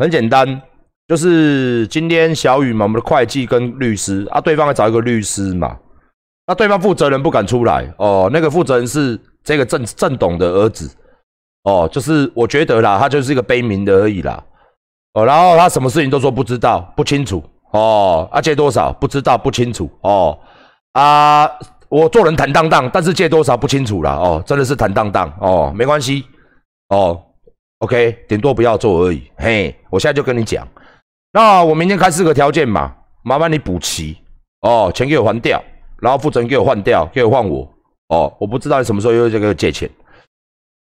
很简单，就是今天小雨嘛，我们的会计跟律师啊，对方要找一个律师嘛，那对方负责人不敢出来哦，那个负责人是这个郑郑董的儿子哦，就是我觉得啦，他就是一个悲鸣的而已啦，哦，然后他什么事情都说不知道、不清楚哦，啊借多少不知道、不清楚哦，啊我做人坦荡荡，但是借多少不清楚啦，哦，真的是坦荡荡哦，没关系哦。OK，顶多不要做而已。嘿，我现在就跟你讲，那我明天开四个条件嘛，麻烦你补齐哦，钱给我还掉，然后负责人给我换掉，给我换我哦。我不知道你什么时候又这个借钱，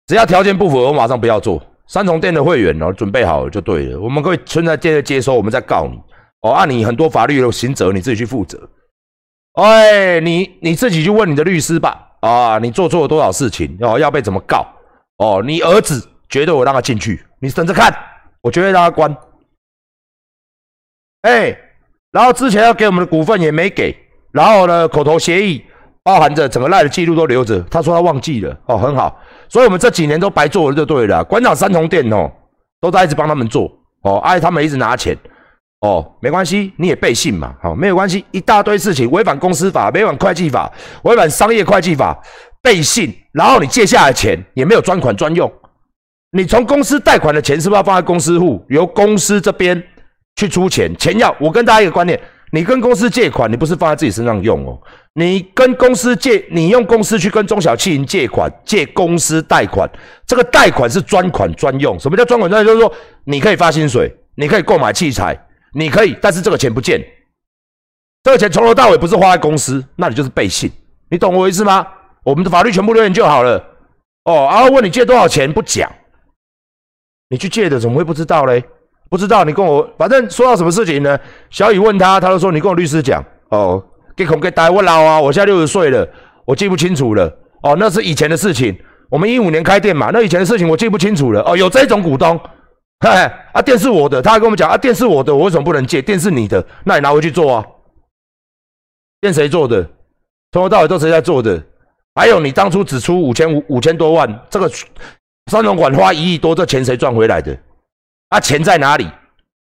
只要条件不符合，我马上不要做。三重店的会员哦，准备好了就对了。我们会存在接着接收，我们再告你哦。按你很多法律的刑责，你自己去负责。哎，你你自己去问你的律师吧。啊，你做错了多少事情哦？要被怎么告？哦，你儿子。绝对我让他进去，你等着看，我绝对让他关。哎，然后之前要给我们的股份也没给，然后呢，口头协议包含着整个赖的记录都留着，他说他忘记了，哦，很好，所以我们这几年都白做了就对了。馆长三重店哦，都在一直帮他们做，哦，哎，他们一直拿钱，哦，没关系，你也背信嘛，好，没有关系，一大堆事情违反公司法、违反会计法、违反商业会计法，背信，然后你借下来钱也没有专款专用。你从公司贷款的钱是不是要放在公司户，由公司这边去出钱？钱要我跟大家一个观念：你跟公司借款，你不是放在自己身上用哦。你跟公司借，你用公司去跟中小企业借款，借公司贷款，这个贷款是专款专用。什么叫专款专用？就是说你可以发薪水，你可以购买器材，你可以，但是这个钱不见，这个钱从头到尾不是花在公司，那你就是背信。你懂我意思吗？我们的法律全部留言就好了。哦，然后问你借多少钱，不讲。你去借的怎么会不知道嘞？不知道你跟我，反正说到什么事情呢？小雨问他，他就说你跟我律师讲哦。给孔给呆我老啊，我现在六十岁了，我记不清楚了。哦，那是以前的事情。我们一五年开店嘛，那以前的事情我记不清楚了。哦，有这种股东，嘿，啊，店是我的，他还跟我们讲啊，店是我的，我为什么不能借？店是你的，那你拿回去做啊。店谁做的？从头到尾都谁在做的？还有你当初只出五千五五千多万，这个。三总管花一亿多，这钱谁赚回来的？啊，钱在哪里？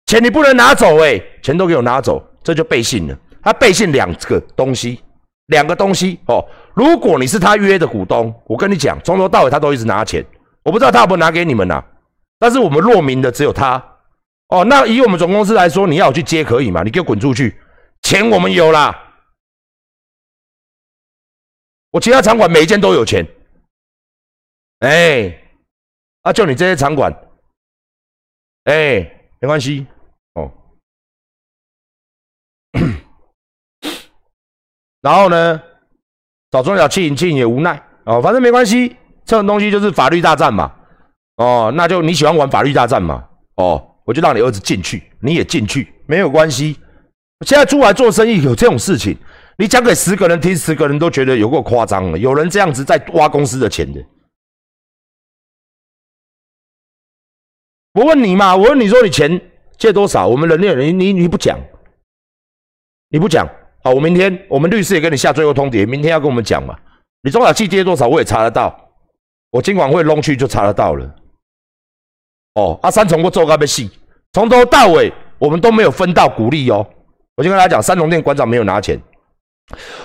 钱你不能拿走哎，钱都给我拿走，这就背信了。他背信两个东西，两个东西哦。如果你是他约的股东，我跟你讲，从头到尾他都一直拿钱，我不知道他有没有拿给你们呐。但是我们落名的只有他哦。那以我们总公司来说，你要我去接可以吗？你给我滚出去！钱我们有啦，我其他场馆每一间都有钱，哎。啊，就你这些场馆，哎，没关系哦。然后呢，找中小企气也无奈哦，反正没关系，这种东西就是法律大战嘛。哦，那就你喜欢玩法律大战嘛？哦，我就让你儿子进去，你也进去，没有关系。现在出来做生意有这种事情，你讲给十个人听，十个人都觉得有够夸张了。有人这样子在挖公司的钱的。我问你嘛，我问你说你钱借多少？我们人力你你你不讲，你不讲，好，我明天我们律师也跟你下最后通牒，明天要跟我们讲嘛。你中小企借多少我也查得到，我今晚会弄去就查得到了。哦，阿三重过做咖啡戏，从头到尾我们都没有分到股利哦。我就跟大家讲，三重店馆长没有拿钱，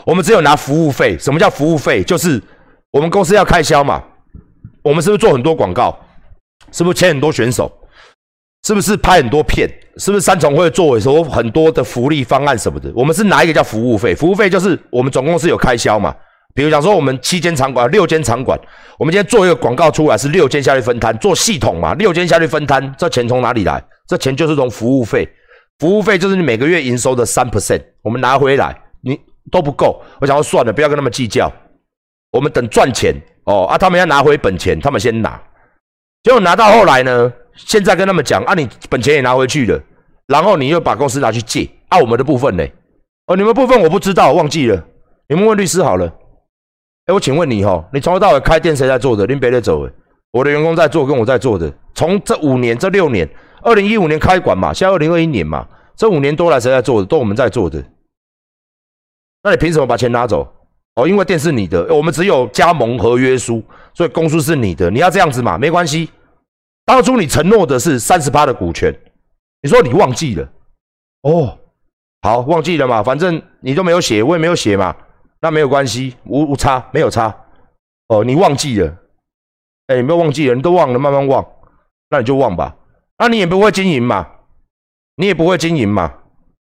我们只有拿服务费。什么叫服务费？就是我们公司要开销嘛，我们是不是做很多广告？是不是签很多选手？是不是拍很多片？是不是三重会做说很多的福利方案什么的？我们是拿一个叫服务费，服务费就是我们总共是有开销嘛。比如讲说我们七间场馆、六间场馆，我们今天做一个广告出来是六间下去分摊，做系统嘛，六间下去分摊，这钱从哪里来？这钱就是从服务费，服务费就是你每个月营收的三 percent，我们拿回来你都不够。我想要算了，不要跟他们计较，我们等赚钱哦啊，他们要拿回本钱，他们先拿，结果拿到后来呢？现在跟他们讲啊，你本钱也拿回去了，然后你又把公司拿去借啊，我们的部分呢？哦，你们部分我不知道，忘记了，你们问律师好了。哎，我请问你哈，你从头到尾开店谁在做的？林别的走，我的员工在做，跟我在做的。从这五年、这六年，二零一五年开馆嘛，现在二零二一年嘛，这五年多来谁在做的？都我们在做的。那你凭什么把钱拿走？哦，因为店是你的，我们只有加盟合约书，所以公司是你的，你要这样子嘛，没关系。当初你承诺的是三十八的股权，你说你忘记了，哦，好，忘记了嘛，反正你都没有写，我也没有写嘛，那没有关系，无无差，没有差。哦，你忘记了，哎，你没有忘记了，你都忘了，慢慢忘，那你就忘吧。那你也不会经营嘛，你也不会经营嘛，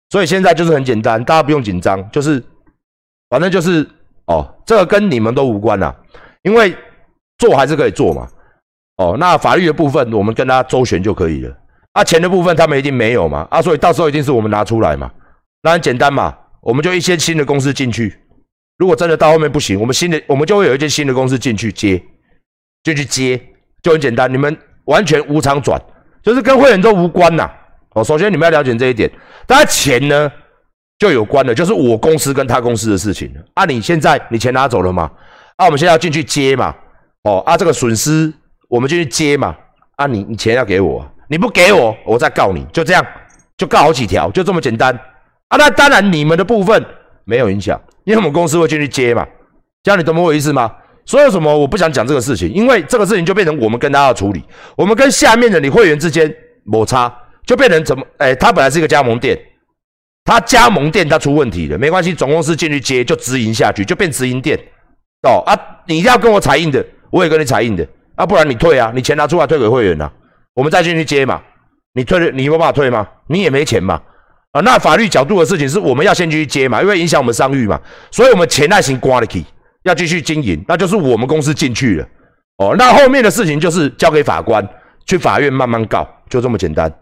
所以现在就是很简单，大家不用紧张，就是反正就是哦，这个跟你们都无关啦，因为做还是可以做嘛。哦，那法律的部分我们跟他周旋就可以了。啊，钱的部分他们一定没有嘛，啊，所以到时候一定是我们拿出来嘛。那很简单嘛，我们就一些新的公司进去。如果真的到后面不行，我们新的我们就会有一间新的公司进去接，就去接，就很简单，你们完全无偿转。就是跟会员都无关呐，哦，首先你们要了解这一点，当然钱呢就有关了，就是我公司跟他公司的事情了。啊，你现在你钱拿走了吗？啊，我们现在要进去接嘛，哦，啊，这个损失我们就去接嘛，啊，你你钱要给我，你不给我，我再告你，就这样，就告好几条，就这么简单。啊，那当然你们的部分没有影响，因为我们公司会进去接嘛，这样你懂我意思吗？所以什么我不想讲这个事情，因为这个事情就变成我们跟他要处理，我们跟下面的你会员之间摩擦，就变成怎么？哎，他本来是一个加盟店，他加盟店他出问题了，没关系，总公司进去接就直营下去，就变直营店。哦啊，你要跟我彩印的，我也跟你彩印的啊，不然你退啊，你钱拿出来退给会员呐，我们再进去接嘛。你退了，你有办法退吗？你也没钱嘛。啊，那法律角度的事情是我们要先去接嘛，因为影响我们商誉嘛，所以我们钱耐心刮了去。要继续经营，那就是我们公司进去了哦。那后面的事情就是交给法官去法院慢慢告，就这么简单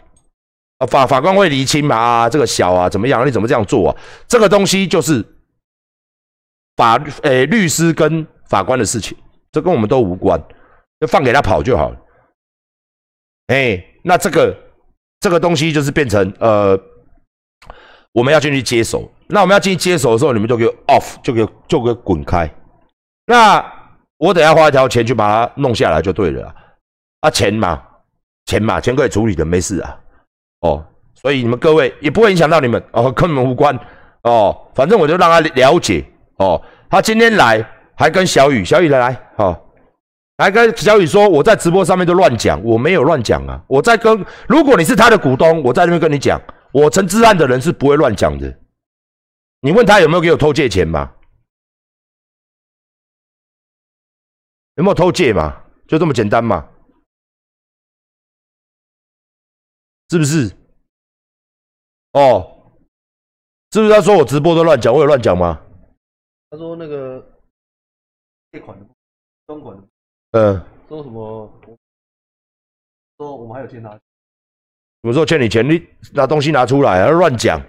啊。法法官会厘清嘛啊，这个小啊怎么样？你怎么这样做啊？这个东西就是法诶律师跟法官的事情，这跟我们都无关，就放给他跑就好了。哎，那这个这个东西就是变成呃，我们要进去接手。那我们要进去接手的时候，你们就给我 off，就给就给滚开。那我等下花一条钱去把它弄下来就对了啊，钱嘛，钱嘛，钱可以处理的，没事啊。哦，所以你们各位也不会影响到你们哦，跟你们无关哦。反正我就让他了解哦。他今天来还跟小雨，小雨来来，好，来跟小雨说我在直播上面都乱讲，我没有乱讲啊。我在跟，如果你是他的股东，我在那边跟你讲，我陈志安的人是不会乱讲的。你问他有没有给我偷借钱吗？有没有偷借嘛？就这么简单嘛？是不是？哦，是不是他说我直播都乱讲？我有乱讲吗？他说那个借款的专款，嗯，说什么？说我们还有欠他，什么时候欠你钱？你拿东西拿出来，还乱讲？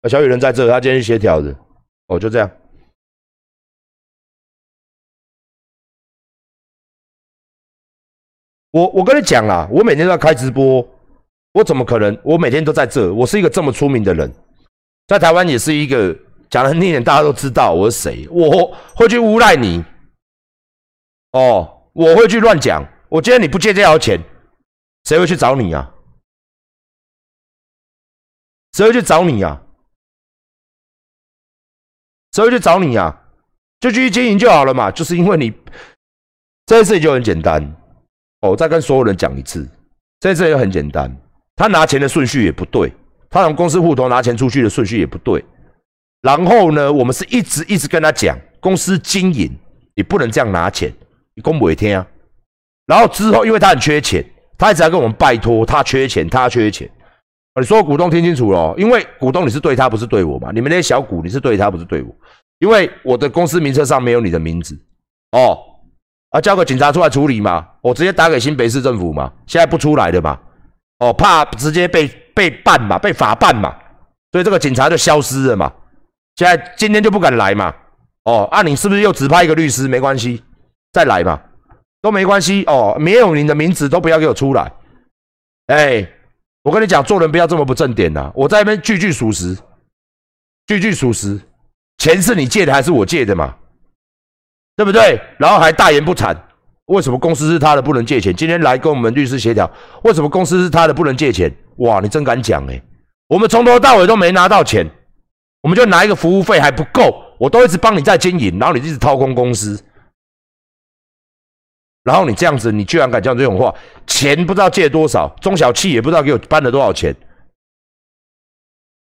啊，小雨人在这，他今天去协调的，哦，就这样。我我跟你讲啦，我每天都要开直播，我怎么可能？我每天都在这，我是一个这么出名的人，在台湾也是一个讲的那点大家都知道我是谁，我会去诬赖你，哦，我会去乱讲。我今天你不借这条钱，谁会去找你啊？谁会去找你啊？谁会去找你啊？就继续经营就好了嘛。就是因为你这件事情就很简单。哦，再跟所有人讲一次，这次也很简单。他拿钱的顺序也不对，他从公司户头拿钱出去的顺序也不对。然后呢，我们是一直一直跟他讲，公司经营你不能这样拿钱，你公不为天啊。然后之后，因为他很缺钱，他一直在跟我们拜托，他缺钱，他缺钱。你说股东听清楚了，因为股东你是对他，不是对我嘛？你们那些小股你是对他，不是对我，因为我的公司名册上没有你的名字哦。啊，叫个警察出来处理嘛！我直接打给新北市政府嘛，现在不出来的嘛，哦，怕直接被被办嘛，被法办嘛，所以这个警察就消失了嘛。现在今天就不敢来嘛，哦，啊，你是不是又指派一个律师？没关系，再来嘛，都没关系哦，没有你的名字都不要给我出来。哎，我跟你讲，做人不要这么不正点呐！我在那边句句属实，句句属实，钱是你借的还是我借的嘛？对不对？然后还大言不惭，为什么公司是他的不能借钱？今天来跟我们律师协调，为什么公司是他的不能借钱？哇，你真敢讲哎！我们从头到尾都没拿到钱，我们就拿一个服务费还不够，我都一直帮你在经营，然后你一直掏空公司。然后你这样子，你居然敢讲这种话，钱不知道借多少，中小企也不知道给我搬了多少钱，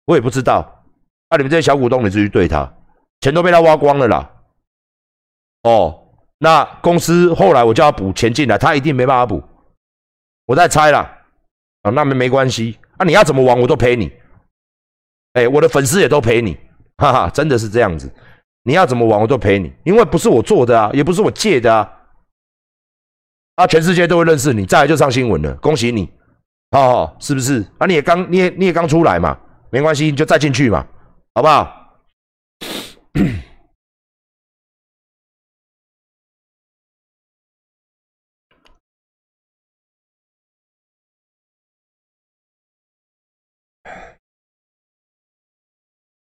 我也不知道。啊，你们这些小股东，你自己对他，钱都被他挖光了啦。哦，那公司后来我叫他补钱进来，他一定没办法补。我在猜啦，啊，那没没关系啊，你要怎么玩我都陪你。哎，我的粉丝也都陪你，哈哈，真的是这样子。你要怎么玩我都陪你，因为不是我做的啊，也不是我借的啊。啊，全世界都会认识你，再来就上新闻了，恭喜你，哦，是不是？啊，你也刚，你也你也刚出来嘛，没关系，你就再进去嘛，好不好？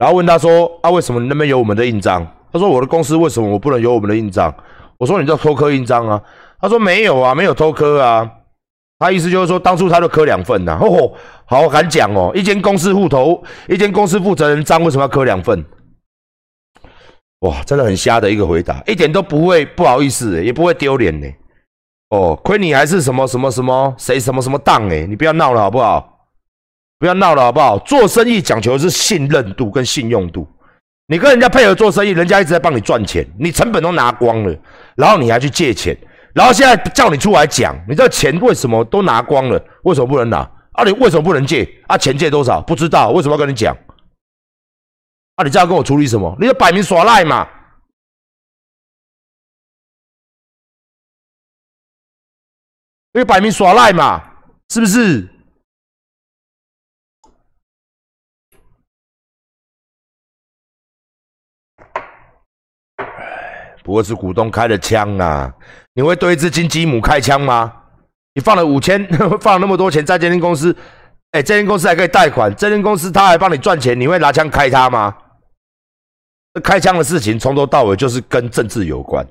然后问他说：“啊，为什么你那边有我们的印章？”他说：“我的公司为什么我不能有我们的印章？”我说：“你这偷刻印章啊？”他说：“没有啊，没有偷刻啊。”他意思就是说，当初他就刻两份呐。哦，好敢讲哦！一间公司户头，一间公司负责人章为什么要刻两份？哇，真的很瞎的一个回答，一点都不会不好意思，也不会丢脸呢。哦，亏你还是什么什么什么谁什么什么当哎，你不要闹了好不好？不要闹了好不好？做生意讲求的是信任度跟信用度。你跟人家配合做生意，人家一直在帮你赚钱，你成本都拿光了，然后你还去借钱，然后现在叫你出来讲，你这钱为什么都拿光了？为什么不能拿？啊，你为什么不能借？啊，钱借多少？不知道，为什么要跟你讲？啊，你这样跟我处理什么？你就摆明耍赖嘛！你摆明耍赖嘛，是不是？不会是股东开的枪啊！你会对一只金鸡母开枪吗？你放了五千，放了那么多钱在这间公司，哎，这间公司还可以贷款，这间公司他还帮你赚钱，你会拿枪开他吗？开枪的事情从头到尾就是跟政治有关。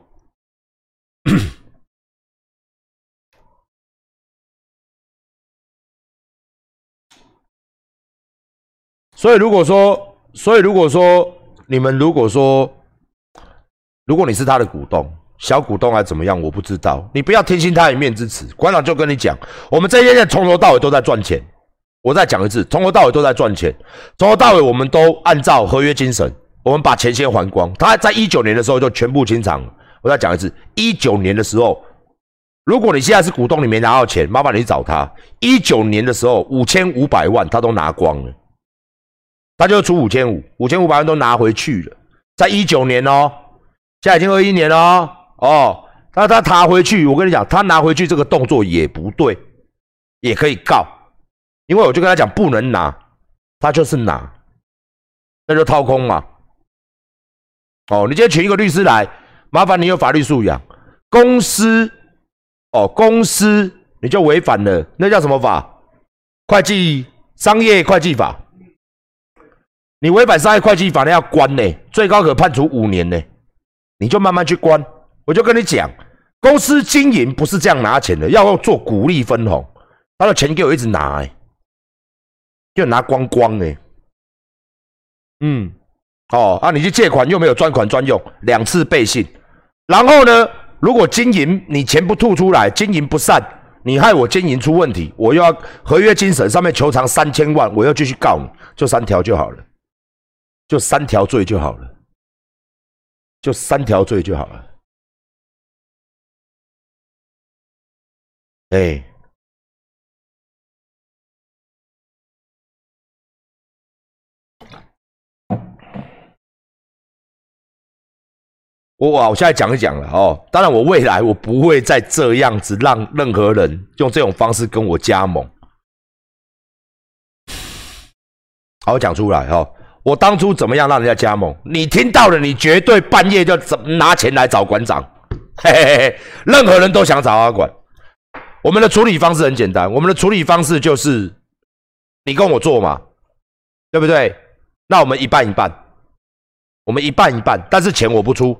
所以如果说，所以如果说你们如果说。如果你是他的股东，小股东还怎么样？我不知道。你不要听信他一面之词。馆长就跟你讲，我们这些人从头到尾都在赚钱。我再讲一次，从头到尾都在赚钱。从头到尾，我们都按照合约精神，我们把钱先还光。他在一九年的时候就全部清偿。我再讲一次，一九年的时候，如果你现在是股东，你没拿到钱，麻烦你去找他。一九年的时候，五千五百万他都拿光了，他就出五千五，五千五百万都拿回去了。在一九年哦。现在已经二一年了哦，那他拿回去，我跟你讲，他拿回去这个动作也不对，也可以告，因为我就跟他讲不能拿，他就是拿，那就掏空嘛。哦，你今天请一个律师来，麻烦你有法律素养，公司哦，公司你就违反了，那叫什么法？会计商业会计法，你违反商业会计法，那要关呢，最高可判处五年呢。你就慢慢去关，我就跟你讲，公司经营不是这样拿钱的，要做股利分红，他的钱给我一直拿，哎，就拿光光哎，嗯，哦啊，你去借款又没有专款专用，两次背信，然后呢，如果经营你钱不吐出来，经营不善，你害我经营出问题，我又要合约精神上面求偿三千万，我要继续告你，就三条就好了，就三条罪就好了。就三条罪就好了。哎，我我现在讲一讲了哦。当然，我未来我不会再这样子让任何人用这种方式跟我加盟。好，讲出来哈。我当初怎么样让人家加盟？你听到了，你绝对半夜就怎拿钱来找馆长。嘿嘿嘿，任何人都想找阿管。我们的处理方式很简单，我们的处理方式就是你跟我做嘛，对不对？那我们一半一半，我们一半一半，但是钱我不出，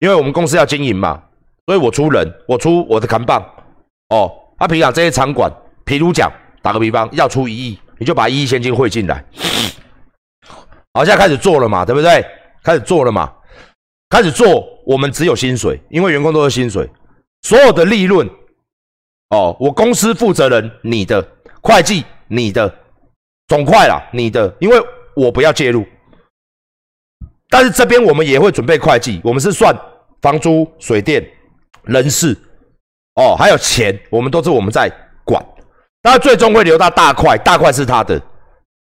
因为我们公司要经营嘛，所以我出人，我出我的扛棒。哦，他平常这些场馆，譬如讲，打个比方，要出一亿，你就把一亿现金汇进来。好，现在开始做了嘛，对不对？开始做了嘛，开始做，我们只有薪水，因为员工都是薪水。所有的利润，哦，我公司负责人你的，会计你的，总会啦你的，因为我不要介入。但是这边我们也会准备会计，我们是算房租、水电、人事，哦，还有钱，我们都是我们在管。但最终会留到大块，大块是他的，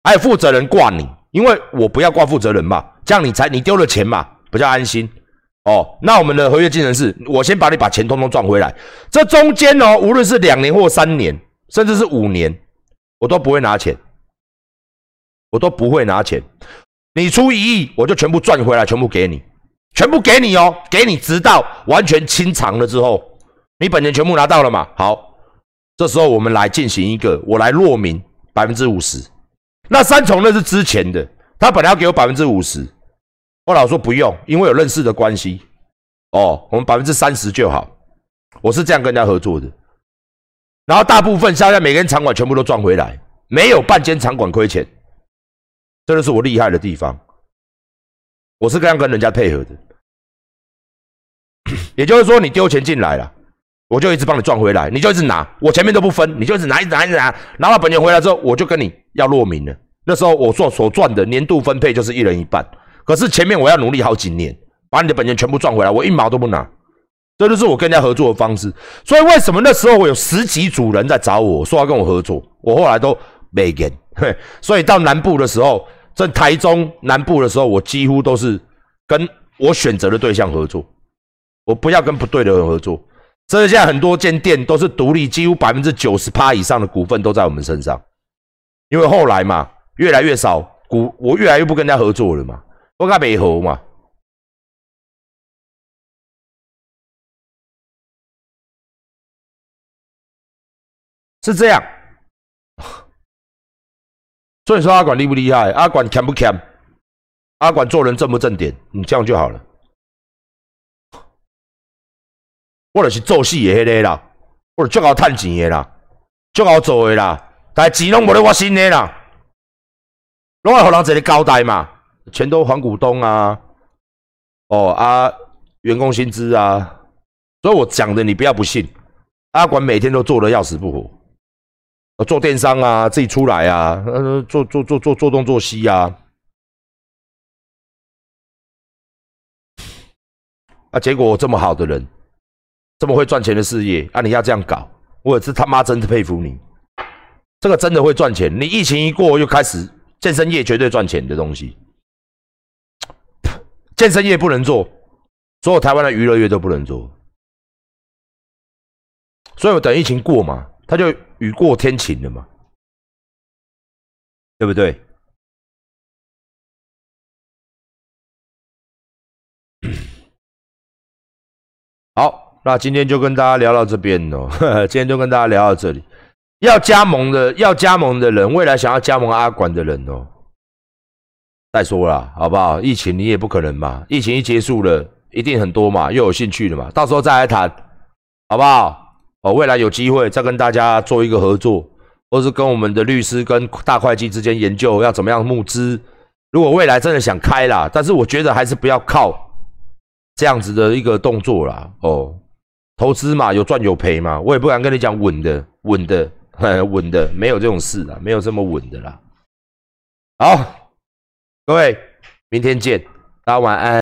还有负责人挂你，因为我不要挂负责人嘛，这样你才你丢了钱嘛，比较安心。哦，那我们的合约精神是，我先把你把钱通通赚回来，这中间哦，无论是两年或三年，甚至是五年，我都不会拿钱，我都不会拿钱。你出一亿，我就全部赚回来，全部给你，全部给你哦，给你，直到完全清偿了之后，你本钱全部拿到了嘛？好，这时候我们来进行一个，我来落名百分之五十。那三重那是之前的，他本来要给我百分之五十，我老说不用，因为有认识的关系。哦，我们百分之三十就好，我是这样跟人家合作的。然后大部分现在每间场馆全部都赚回来，没有半间场馆亏钱。这就是我厉害的地方，我是这样跟人家配合的，也就是说，你丢钱进来了，我就一直帮你赚回来，你就一直拿，我前面都不分，你就一直拿，一直拿，一直拿，拿到本钱回来之后，我就跟你要落名了。那时候我做所赚的年度分配就是一人一半，可是前面我要努力好几年，把你的本钱全部赚回来，我一毛都不拿，这就是我跟人家合作的方式。所以为什么那时候我有十几组人在找我说要跟我合作，我后来都没跟。所以到南部的时候。在台中南部的时候，我几乎都是跟我选择的对象合作，我不要跟不对的人合作。所以现在很多间店都是独立，几乎百分之九十趴以上的股份都在我们身上。因为后来嘛，越来越少股，我越来越不跟人家合作了嘛，我跟他没合嘛，是这样。所以说阿管厉不厉害？阿管强不强？阿管做人正不正点？你这样就好了。我就是做事的迄个啦，我是足够赚钱的啦，足够做的啦，但钱拢无咧我身的啦，拢要互人一个交代嘛，钱都还股东啊，哦啊，员工薪资啊，所以我讲的你不要不信。阿管每天都做的要死不活。做电商啊，自己出来啊，做做做做做东做西啊，啊，结果这么好的人，这么会赚钱的事业，啊，你要这样搞，我也是他妈真的佩服你，这个真的会赚钱。你疫情一过，又开始健身业绝对赚钱的东西，健身业不能做，所有台湾的娱乐业都不能做，所以我等疫情过嘛。他就雨过天晴了嘛，对不对？好，那今天就跟大家聊到这边哦。今天就跟大家聊到这里。要加盟的，要加盟的人，未来想要加盟阿管的人哦，再说了，好不好？疫情你也不可能嘛，疫情一结束了，一定很多嘛，又有兴趣的嘛，到时候再来谈，好不好？哦，未来有机会再跟大家做一个合作，或是跟我们的律师跟大会计之间研究要怎么样募资。如果未来真的想开啦，但是我觉得还是不要靠这样子的一个动作啦。哦，投资嘛，有赚有赔嘛，我也不敢跟你讲稳的，稳的，稳的，没有这种事的，没有这么稳的啦。好，各位，明天见，大家晚安。